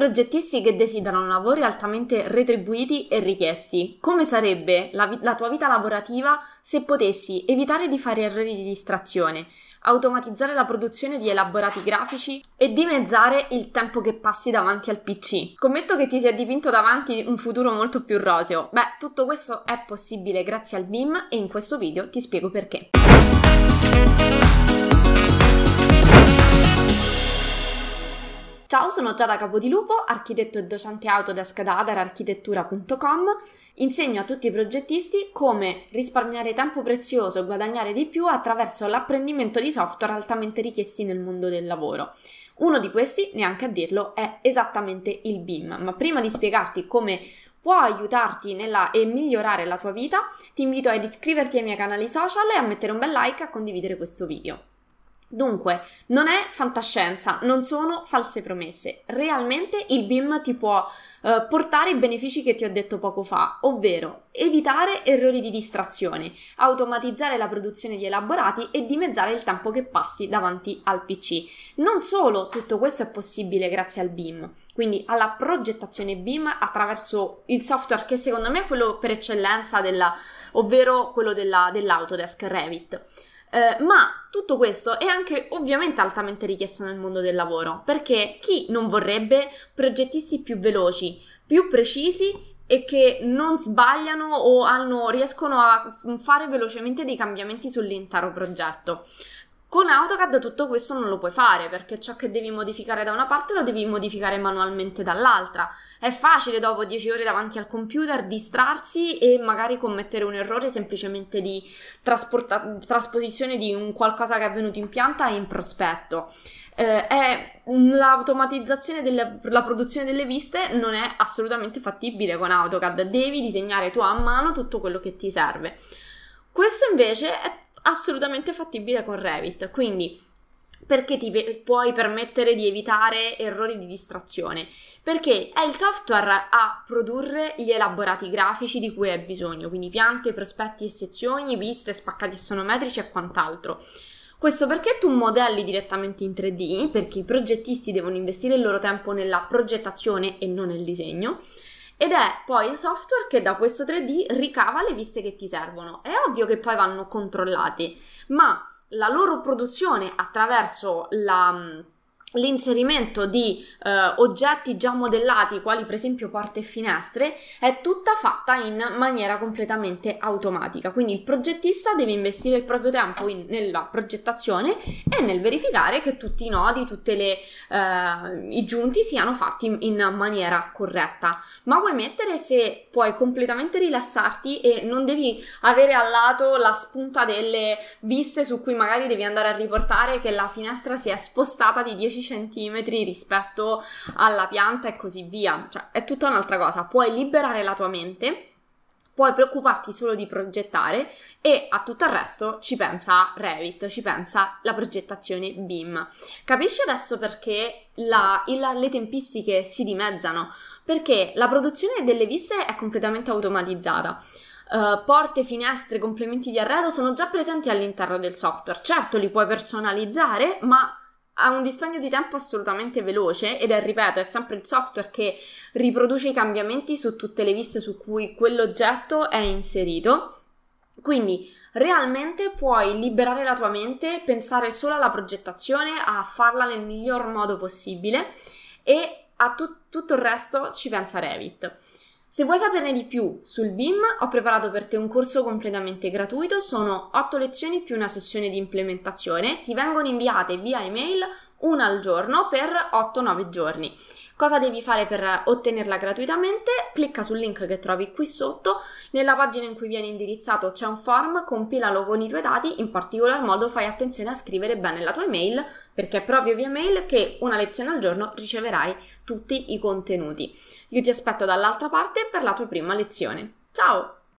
progettisti che desiderano lavori altamente retribuiti e richiesti, come sarebbe la, vi- la tua vita lavorativa se potessi evitare di fare errori di distrazione, automatizzare la produzione di elaborati grafici e dimezzare il tempo che passi davanti al PC. Scommetto che ti sia dipinto davanti un futuro molto più roseo. Beh, tutto questo è possibile grazie al BIM e in questo video ti spiego perché. Ciao, sono Giada Capodilupo, architetto e docente Autodesk da adararchitettura.com. Insegno a tutti i progettisti come risparmiare tempo prezioso e guadagnare di più attraverso l'apprendimento di software altamente richiesti nel mondo del lavoro. Uno di questi, neanche a dirlo, è esattamente il BIM. Ma prima di spiegarti come può aiutarti nella, e migliorare la tua vita, ti invito ad iscriverti ai miei canali social e a mettere un bel like e a condividere questo video. Dunque, non è fantascienza, non sono false promesse. Realmente il BIM ti può eh, portare i benefici che ti ho detto poco fa, ovvero evitare errori di distrazione, automatizzare la produzione di elaborati e dimezzare il tempo che passi davanti al PC. Non solo tutto questo è possibile grazie al BIM, quindi alla progettazione BIM attraverso il software che secondo me è quello per eccellenza della, ovvero quello della, dell'Autodesk Revit. Eh, ma tutto questo è anche ovviamente altamente richiesto nel mondo del lavoro, perché chi non vorrebbe progettisti più veloci, più precisi e che non sbagliano o hanno, riescono a fare velocemente dei cambiamenti sull'intero progetto. Con AutoCAD tutto questo non lo puoi fare perché ciò che devi modificare da una parte lo devi modificare manualmente dall'altra. È facile dopo 10 ore davanti al computer distrarsi e magari commettere un errore semplicemente di trasporta- trasposizione di un qualcosa che è avvenuto in pianta e in prospetto. Eh, è l'automatizzazione della produzione delle viste non è assolutamente fattibile con AutoCAD, devi disegnare tu a mano tutto quello che ti serve. Questo invece è assolutamente fattibile con Revit, quindi perché ti puoi permettere di evitare errori di distrazione? Perché è il software a produrre gli elaborati grafici di cui hai bisogno, quindi piante, prospetti e sezioni, viste, spaccati sonometrici e quant'altro. Questo perché tu modelli direttamente in 3D, perché i progettisti devono investire il loro tempo nella progettazione e non nel disegno, ed è poi il software che da questo 3D ricava le viste che ti servono. È ovvio che poi vanno controllati, ma la loro produzione attraverso la l'inserimento di eh, oggetti già modellati, quali per esempio porte e finestre, è tutta fatta in maniera completamente automatica. Quindi il progettista deve investire il proprio tempo in, nella progettazione e nel verificare che tutti i nodi, tutti eh, i giunti siano fatti in, in maniera corretta. Ma vuoi mettere se puoi completamente rilassarti e non devi avere al lato la spunta delle viste su cui magari devi andare a riportare che la finestra si è spostata di 10 centimetri rispetto alla pianta e così via. Cioè, è tutta un'altra cosa. Puoi liberare la tua mente puoi preoccuparti solo di progettare e a tutto il resto ci pensa Revit, ci pensa la progettazione BIM. Capisci adesso perché la, il, le tempistiche si dimezzano? Perché la produzione delle viste è completamente automatizzata. Uh, porte, finestre, complementi di arredo sono già presenti all'interno del software. Certo, li puoi personalizzare, ma ha un dispendio di tempo assolutamente veloce ed è, ripeto, è sempre il software che riproduce i cambiamenti su tutte le viste su cui quell'oggetto è inserito. Quindi realmente puoi liberare la tua mente, pensare solo alla progettazione, a farla nel miglior modo possibile e a tu- tutto il resto ci pensa Revit. Se vuoi saperne di più sul BIM, ho preparato per te un corso completamente gratuito, sono 8 lezioni più una sessione di implementazione, ti vengono inviate via email una al giorno per 8-9 giorni. Cosa devi fare per ottenerla gratuitamente? Clicca sul link che trovi qui sotto, nella pagina in cui viene indirizzato c'è un form, compilalo con i tuoi dati, in particolar modo fai attenzione a scrivere bene la tua email perché è proprio via mail che una lezione al giorno riceverai tutti i contenuti. Io ti aspetto dall'altra parte per la tua prima lezione. Ciao!